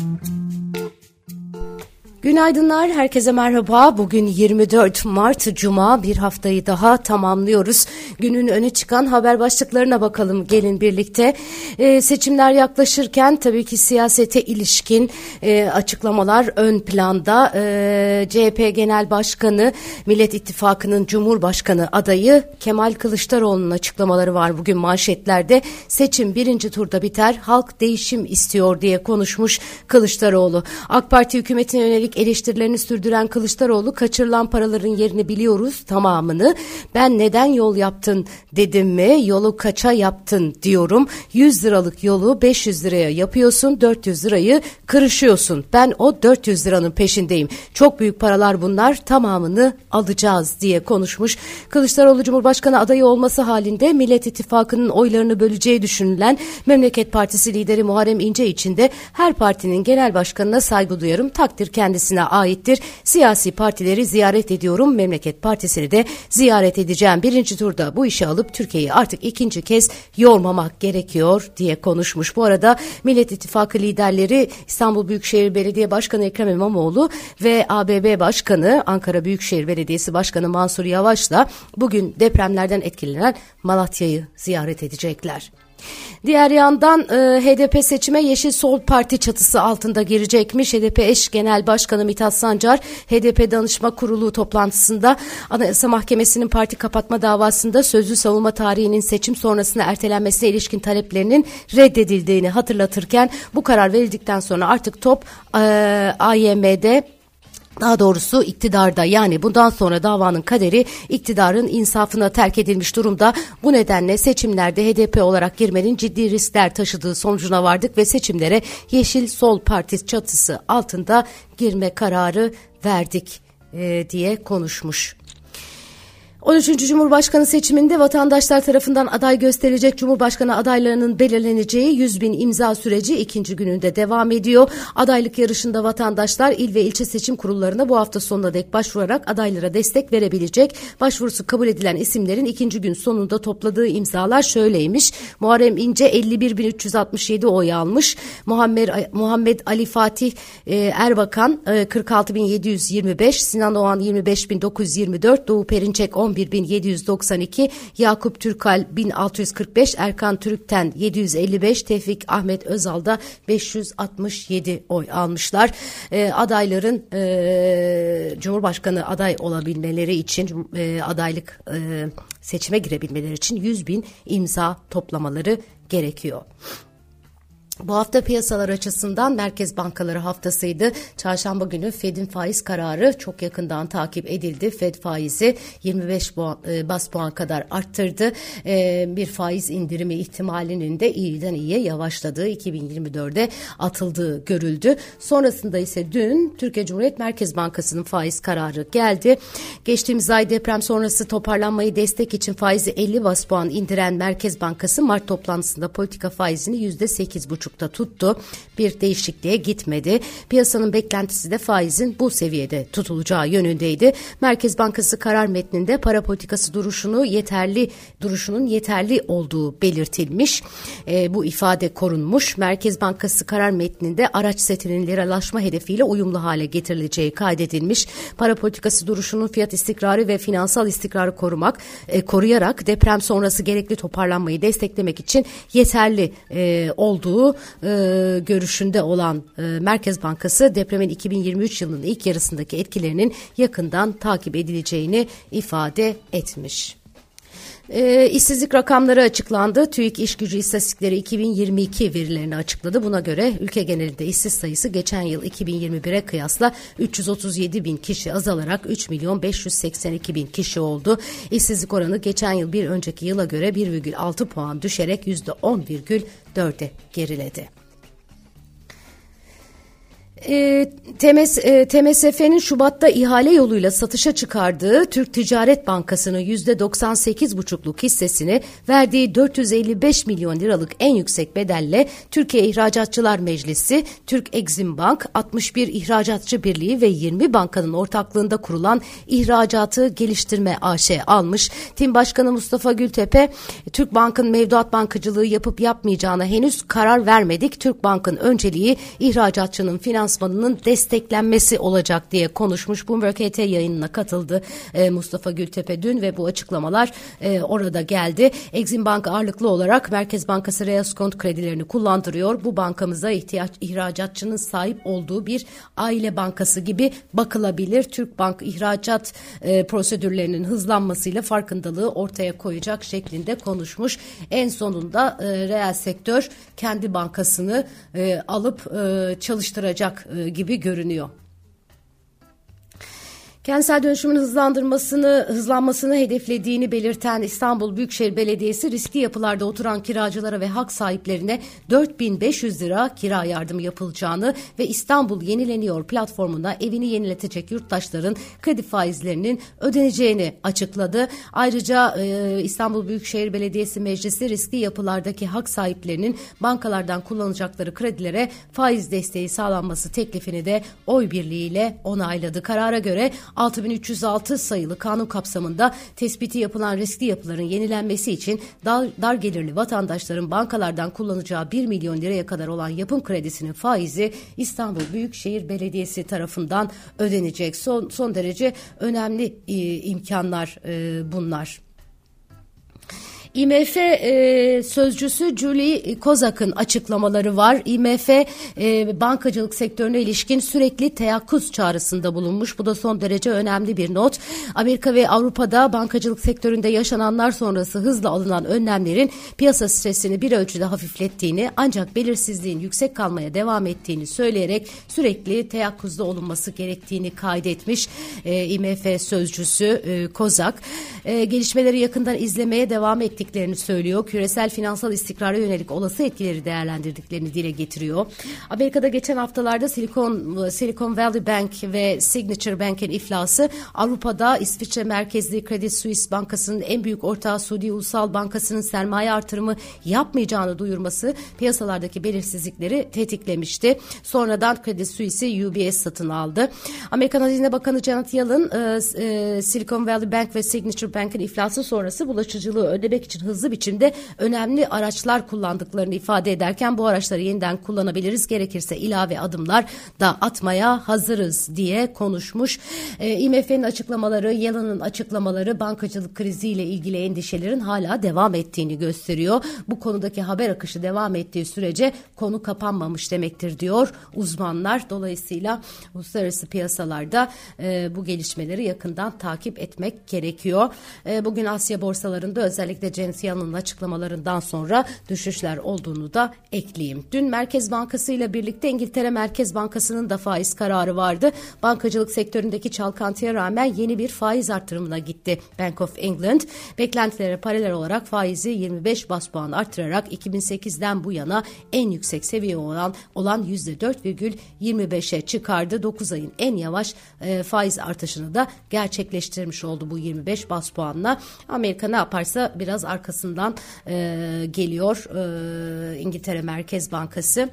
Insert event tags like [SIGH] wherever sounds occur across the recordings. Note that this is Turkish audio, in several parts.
Mm-hmm. Günaydınlar, herkese merhaba. Bugün 24 Mart Cuma bir haftayı daha tamamlıyoruz. Günün öne çıkan haber başlıklarına bakalım gelin birlikte. Ee, seçimler yaklaşırken tabii ki siyasete ilişkin e, açıklamalar ön planda. Ee, CHP Genel Başkanı, Millet İttifakı'nın Cumhurbaşkanı adayı Kemal Kılıçdaroğlu'nun açıklamaları var bugün manşetlerde. Seçim birinci turda biter, halk değişim istiyor diye konuşmuş Kılıçdaroğlu. AK Parti hükümetine yönelik eleştirilerini sürdüren Kılıçdaroğlu kaçırılan paraların yerini biliyoruz tamamını. Ben neden yol yaptın dedim mi yolu kaça yaptın diyorum. 100 liralık yolu 500 liraya yapıyorsun 400 lirayı kırışıyorsun. Ben o 400 liranın peşindeyim. Çok büyük paralar bunlar tamamını alacağız diye konuşmuş. Kılıçdaroğlu Cumhurbaşkanı adayı olması halinde Millet İttifakı'nın oylarını böleceği düşünülen Memleket Partisi lideri Muharrem İnce için de her partinin genel başkanına saygı duyarım. Takdir kendisi kendisine aittir. Siyasi partileri ziyaret ediyorum. Memleket Partisi'ni de ziyaret edeceğim. Birinci turda bu işi alıp Türkiye'yi artık ikinci kez yormamak gerekiyor diye konuşmuş. Bu arada Millet İttifakı liderleri İstanbul Büyükşehir Belediye Başkanı Ekrem İmamoğlu ve ABB Başkanı Ankara Büyükşehir Belediyesi Başkanı Mansur Yavaş'la bugün depremlerden etkilenen Malatya'yı ziyaret edecekler. Diğer yandan e, HDP seçime Yeşil Sol Parti çatısı altında girecekmiş. HDP eş genel başkanı Mithat Sancar HDP danışma kurulu toplantısında Anayasa Mahkemesi'nin parti kapatma davasında sözlü savunma tarihinin seçim sonrasında ertelenmesine ilişkin taleplerinin reddedildiğini hatırlatırken bu karar verildikten sonra artık top e, AYM'de daha doğrusu iktidarda yani bundan sonra davanın kaderi iktidarın insafına terk edilmiş durumda. Bu nedenle seçimlerde HDP olarak girmenin ciddi riskler taşıdığı sonucuna vardık ve seçimlere Yeşil Sol Parti çatısı altında girme kararı verdik e, diye konuşmuş. 13. Cumhurbaşkanı seçiminde vatandaşlar tarafından aday gösterilecek Cumhurbaşkanı adaylarının belirleneceği 100 bin imza süreci ikinci gününde devam ediyor. Adaylık yarışında vatandaşlar il ve ilçe seçim kurullarına bu hafta sonuna dek başvurarak adaylara destek verebilecek. Başvurusu kabul edilen isimlerin ikinci gün sonunda topladığı imzalar şöyleymiş. Muharrem İnce 51.367 oy almış. Muhammed, Muhammed Ali Fatih e, Erbakan e, 46.725, Sinan Oğan 25.924, Doğu Perinçek 10 11.792, Yakup Türkal 1645, Erkan Türkten 755, Tevfik Ahmet Özal da 567 oy almışlar. E, adayların e, Cumhurbaşkanı aday olabilmeleri için e, adaylık e, seçime girebilmeleri için 100 bin imza toplamaları gerekiyor. Bu hafta piyasalar açısından Merkez Bankaları haftasıydı. Çarşamba günü Fed'in faiz kararı çok yakından takip edildi. Fed faizi 25 puan, e, bas puan kadar arttırdı. E, bir faiz indirimi ihtimalinin de iyiden iyiye yavaşladığı 2024'de atıldığı görüldü. Sonrasında ise dün Türkiye Cumhuriyet Merkez Bankası'nın faiz kararı geldi. Geçtiğimiz ay deprem sonrası toparlanmayı destek için faizi 50 bas puan indiren Merkez Bankası Mart toplantısında politika faizini %8,5 buçukta tuttu. Bir değişikliğe gitmedi. Piyasanın beklentisi de faizin bu seviyede tutulacağı yönündeydi. Merkez Bankası karar metninde para politikası duruşunu yeterli duruşunun yeterli olduğu belirtilmiş. E, bu ifade korunmuş. Merkez Bankası karar metninde araç setinin liralaşma hedefiyle uyumlu hale getirileceği kaydedilmiş. Para politikası duruşunun fiyat istikrarı ve finansal istikrarı korumak, e, koruyarak deprem sonrası gerekli toparlanmayı desteklemek için yeterli e, olduğu e, görüşünde olan e, Merkez Bankası depremin 2023 yılının ilk yarısındaki etkilerinin yakından takip edileceğini ifade etmiş. E, işsizlik rakamları açıklandı. TÜİK İş Gücü İstatistikleri 2022 verilerini açıkladı. Buna göre ülke genelinde işsiz sayısı geçen yıl 2021'e kıyasla 337 bin kişi azalarak 3 milyon 582 bin kişi oldu. İşsizlik oranı geçen yıl bir önceki yıla göre 1,6 puan düşerek %10,4'e geriledi. E, TMS, e, TMSF'nin Şubat'ta ihale yoluyla satışa çıkardığı Türk Ticaret Bankası'nın %98,5'luk hissesini verdiği 455 milyon liralık en yüksek bedelle Türkiye İhracatçılar Meclisi, Türk Exim Bank, 61 İhracatçı Birliği ve 20 bankanın ortaklığında kurulan İhracatı Geliştirme AŞ almış. Tim Başkanı Mustafa Gültepe, Türk Bank'ın mevduat bankacılığı yapıp yapmayacağına henüz karar vermedik. Türk Bank'ın önceliği ihracatçının finansmanının desteklenmesi olacak diye konuşmuş. Bloomberg HT yayınına katıldı e, Mustafa Gültepe dün ve bu açıklamalar e, orada geldi. Exim Bank ağırlıklı olarak Merkez Bankası Reaskont kredilerini kullandırıyor. Bu bankamıza ihtiyaç ihracatçının sahip olduğu bir aile bankası gibi bakılabilir. Türk Bank ihracat e, prosedürlerinin hızlanmasıyla farkındalığı ortaya koyacak şeklinde konuşmuş. En sonunda e, reel sektör kendi bankasını e, alıp e, çalıştıracak e, gibi görünüyor. Kentsel dönüşümün hızlandırmasını, hızlanmasını hedeflediğini belirten İstanbul Büyükşehir Belediyesi riskli yapılarda oturan kiracılara ve hak sahiplerine 4500 lira kira yardımı yapılacağını ve İstanbul Yenileniyor platformunda evini yeniletecek yurttaşların kredi faizlerinin ödeneceğini açıkladı. Ayrıca e, İstanbul Büyükşehir Belediyesi Meclisi riskli yapılardaki hak sahiplerinin bankalardan kullanacakları kredilere faiz desteği sağlanması teklifini de oy birliğiyle onayladı. Karara göre 6306 sayılı kanun kapsamında tespiti yapılan riskli yapıların yenilenmesi için dar, dar gelirli vatandaşların bankalardan kullanacağı 1 milyon liraya kadar olan yapım kredisinin faizi İstanbul Büyükşehir Belediyesi tarafından ödenecek. Son, son derece önemli e, imkanlar e, bunlar. IMF e, sözcüsü Julie Kozak'ın açıklamaları var. IMF e, bankacılık sektörüne ilişkin sürekli teyakkuz çağrısında bulunmuş. Bu da son derece önemli bir not. Amerika ve Avrupa'da bankacılık sektöründe yaşananlar sonrası hızla alınan önlemlerin piyasa stresini bir ölçüde hafiflettiğini ancak belirsizliğin yüksek kalmaya devam ettiğini söyleyerek sürekli teyakkuzda olunması gerektiğini kaydetmiş e, IMF sözcüsü e, Kozak. E, gelişmeleri yakından izlemeye devam etti ettiklerini söylüyor. Küresel finansal istikrara yönelik olası etkileri değerlendirdiklerini dile getiriyor. Amerika'da geçen haftalarda Silicon, Silicon Valley Bank ve Signature Bank'in iflası Avrupa'da İsviçre merkezli Credit Suisse Bankası'nın en büyük ortağı Suudi Ulusal Bankası'nın sermaye artırımı yapmayacağını duyurması piyasalardaki belirsizlikleri tetiklemişti. Sonradan Credit Suisse'i UBS satın aldı. Amerikan Hazine Bakanı Janet Yellen e, e, Silicon Valley Bank ve Signature Bank'in iflası sonrası bulaşıcılığı önlemek için hızlı biçimde önemli araçlar kullandıklarını ifade ederken bu araçları yeniden kullanabiliriz. Gerekirse ilave adımlar da atmaya hazırız diye konuşmuş. E, IMF'nin açıklamaları, Yellen'ın açıklamaları bankacılık kriziyle ilgili endişelerin hala devam ettiğini gösteriyor. Bu konudaki haber akışı devam ettiği sürece konu kapanmamış demektir diyor uzmanlar. Dolayısıyla uluslararası piyasalarda e, bu gelişmeleri yakından takip etmek gerekiyor. E, bugün Asya borsalarında özellikle Yellen'ın açıklamalarından sonra düşüşler olduğunu da ekleyeyim. Dün Merkez Bankası ile birlikte İngiltere Merkez Bankası'nın da faiz kararı vardı. Bankacılık sektöründeki çalkantıya rağmen yeni bir faiz artırımına gitti. Bank of England beklentilere paralel olarak faizi 25 bas puan artırarak 2008'den bu yana en yüksek seviye olan olan %4,25'e çıkardı. 9 ayın en yavaş e, faiz artışını da gerçekleştirmiş oldu bu 25 bas puanla. Amerika ne yaparsa biraz arkasından e, geliyor e, İngiltere Merkez Bankası.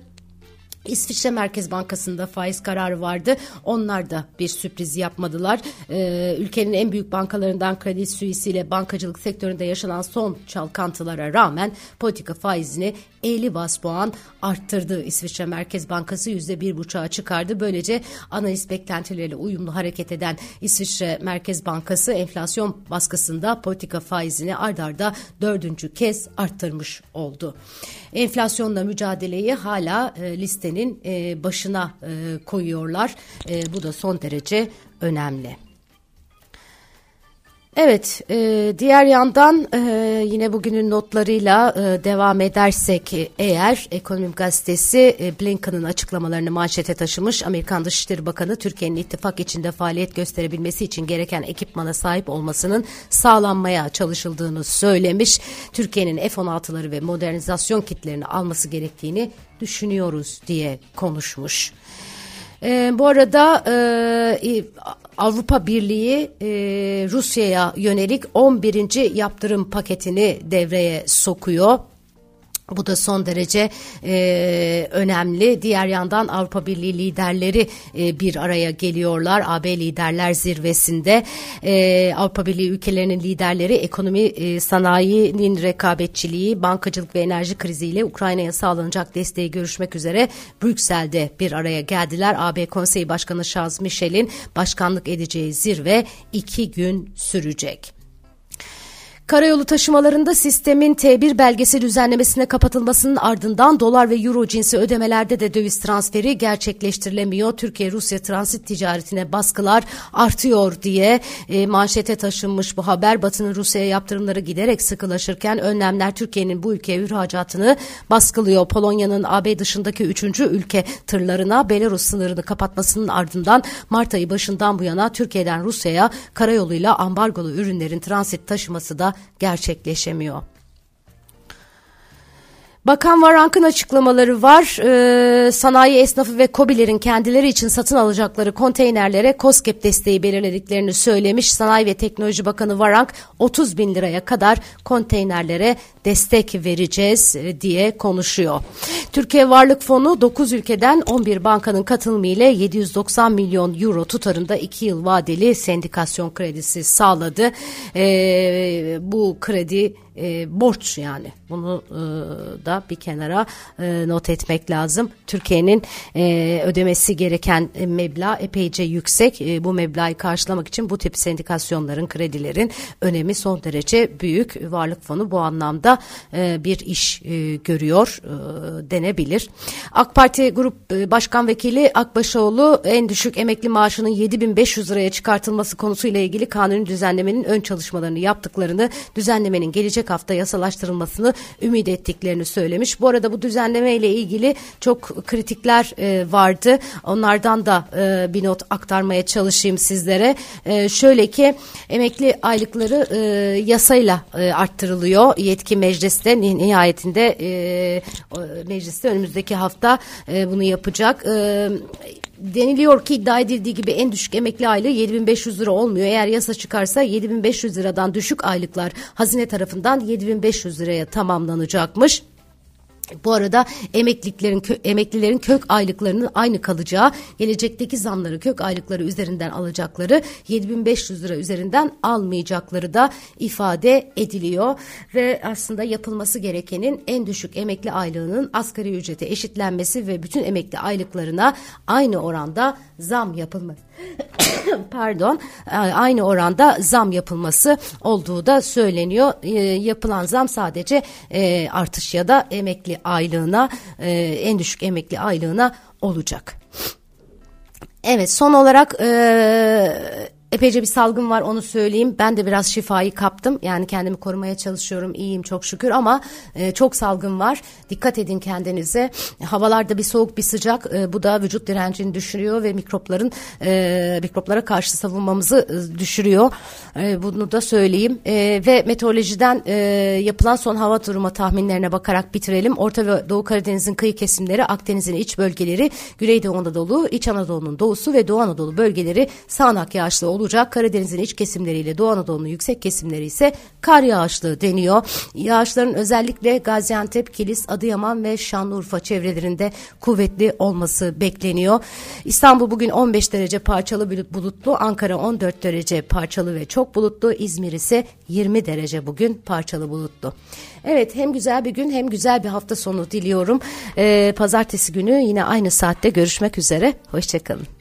İsviçre Merkez Bankası'nda faiz kararı vardı. Onlar da bir sürpriz yapmadılar. Ee, ülkenin en büyük bankalarından Credit Suisse bankacılık sektöründe yaşanan son çalkantılara rağmen politika faizini 50 bas puan arttırdı. İsviçre Merkez Bankası %1,5'a çıkardı. Böylece analiz beklentileriyle uyumlu hareket eden İsviçre Merkez Bankası enflasyon baskısında politika faizini ardarda dördüncü kez arttırmış oldu. Enflasyonla mücadeleyi hala e, listenin e, başına koyuyorlar. Bu da son derece önemli. Evet, e, diğer yandan e, yine bugünün notlarıyla e, devam edersek eğer Ekonomim Gazetesi e, Blinken'ın açıklamalarını manşete taşımış. Amerikan Dışişleri Bakanı Türkiye'nin ittifak içinde faaliyet gösterebilmesi için gereken ekipmana sahip olmasının sağlanmaya çalışıldığını söylemiş. Türkiye'nin F-16'ları ve modernizasyon kitlerini alması gerektiğini düşünüyoruz diye konuşmuş. E, bu arada e, Avrupa Birliği e, Rusya'ya yönelik 11. yaptırım paketini devreye sokuyor. Bu da son derece e, önemli. Diğer yandan Avrupa Birliği liderleri e, bir araya geliyorlar. AB Liderler Zirvesi'nde e, Avrupa Birliği ülkelerinin liderleri ekonomi, e, sanayinin rekabetçiliği, bankacılık ve enerji kriziyle Ukrayna'ya sağlanacak desteği görüşmek üzere Brüksel'de bir araya geldiler. AB Konseyi Başkanı Charles Michel'in başkanlık edeceği zirve iki gün sürecek. Karayolu taşımalarında sistemin T1 belgesi düzenlemesine kapatılmasının ardından dolar ve euro cinsi ödemelerde de döviz transferi gerçekleştirilemiyor. Türkiye-Rusya transit ticaretine baskılar artıyor diye e, manşete taşınmış bu haber. Batı'nın Rusya'ya yaptırımları giderek sıkılaşırken önlemler Türkiye'nin bu ülkeye ihracatını baskılıyor. Polonya'nın AB dışındaki üçüncü ülke tırlarına Belarus sınırını kapatmasının ardından Mart ayı başından bu yana Türkiye'den Rusya'ya karayoluyla ambargolu ürünlerin transit taşıması da gerçekleşemiyor. Bakan Varank'ın açıklamaları var. Ee, sanayi esnafı ve kobilerin kendileri için satın alacakları konteynerlere COSGAP desteği belirlediklerini söylemiş. Sanayi ve Teknoloji Bakanı Varank 30 bin liraya kadar konteynerlere destek vereceğiz e, diye konuşuyor. Türkiye Varlık Fonu 9 ülkeden 11 bankanın katılımı ile 790 milyon euro tutarında 2 yıl vadeli sendikasyon kredisi sağladı. Ee, bu kredi e, borç yani bunu e, da bir kenara e, not etmek lazım. Türkiye'nin e, ödemesi gereken meblağ epeyce yüksek. E, bu meblağı karşılamak için bu tip sendikasyonların, kredilerin önemi son derece büyük. Varlık fonu bu anlamda e, bir iş e, görüyor e, denebilir. AK Parti Grup e, Başkan Vekili Akbaşoğlu en düşük emekli maaşının 7500 liraya çıkartılması konusuyla ilgili kanun düzenlemenin ön çalışmalarını yaptıklarını, düzenlemenin gelecek hafta yasalaştırılmasını ümit ettiklerini söylemiş. Bu arada bu düzenleme ile ilgili çok kritikler e, vardı. Onlardan da e, bir not aktarmaya çalışayım sizlere. E, şöyle ki emekli aylıkları e, yasayla e, arttırılıyor. Yetki mecliste nihayetinde e, mecliste önümüzdeki hafta e, bunu yapacak. E, deniliyor ki iddia edildiği gibi en düşük emekli aylığı 7500 lira olmuyor. Eğer yasa çıkarsa 7500 liradan düşük aylıklar hazine tarafından 7500 liraya tamamlanacakmış. Bu arada emekliliklerin emeklilerin kök aylıklarının aynı kalacağı, gelecekteki zamları kök aylıkları üzerinden alacakları 7500 lira üzerinden almayacakları da ifade ediliyor ve aslında yapılması gerekenin en düşük emekli aylığının asgari ücrete eşitlenmesi ve bütün emekli aylıklarına aynı oranda zam yapılması. [COUGHS] Pardon, aynı oranda zam yapılması olduğu da söyleniyor. E, yapılan zam sadece e, artış ya da emekli aylığına, e, en düşük emekli aylığına olacak. Evet, son olarak e, epeyce bir salgın var onu söyleyeyim. Ben de biraz şifayı kaptım. Yani kendimi korumaya çalışıyorum. İyiyim çok şükür ama e, çok salgın var. Dikkat edin kendinize. Havalarda bir soğuk bir sıcak. E, bu da vücut direncini düşürüyor ve mikropların e, mikroplara karşı savunmamızı e, düşürüyor. E, bunu da söyleyeyim. E, ve meteorolojiden e, yapılan son hava durumu tahminlerine bakarak bitirelim. Orta ve Doğu Karadeniz'in kıyı kesimleri, Akdeniz'in iç bölgeleri, Güneydoğu Anadolu, İç Anadolu'nun doğusu ve Doğu Anadolu bölgeleri sağanak yağışlı olacak. Karadeniz'in iç kesimleriyle Doğu Anadolu'nun yüksek kesimleri ise kar yağışlı deniyor. Yağışların özellikle Gaziantep, Kilis, Adıyaman ve Şanlıurfa çevrelerinde kuvvetli olması bekleniyor. İstanbul bugün 15 derece parçalı bulutlu, Ankara 14 derece parçalı ve çok bulutlu, İzmir ise 20 derece bugün parçalı bulutlu. Evet hem güzel bir gün hem güzel bir hafta sonu diliyorum. Ee, pazartesi günü yine aynı saatte görüşmek üzere. Hoşçakalın.